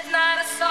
there's not a song.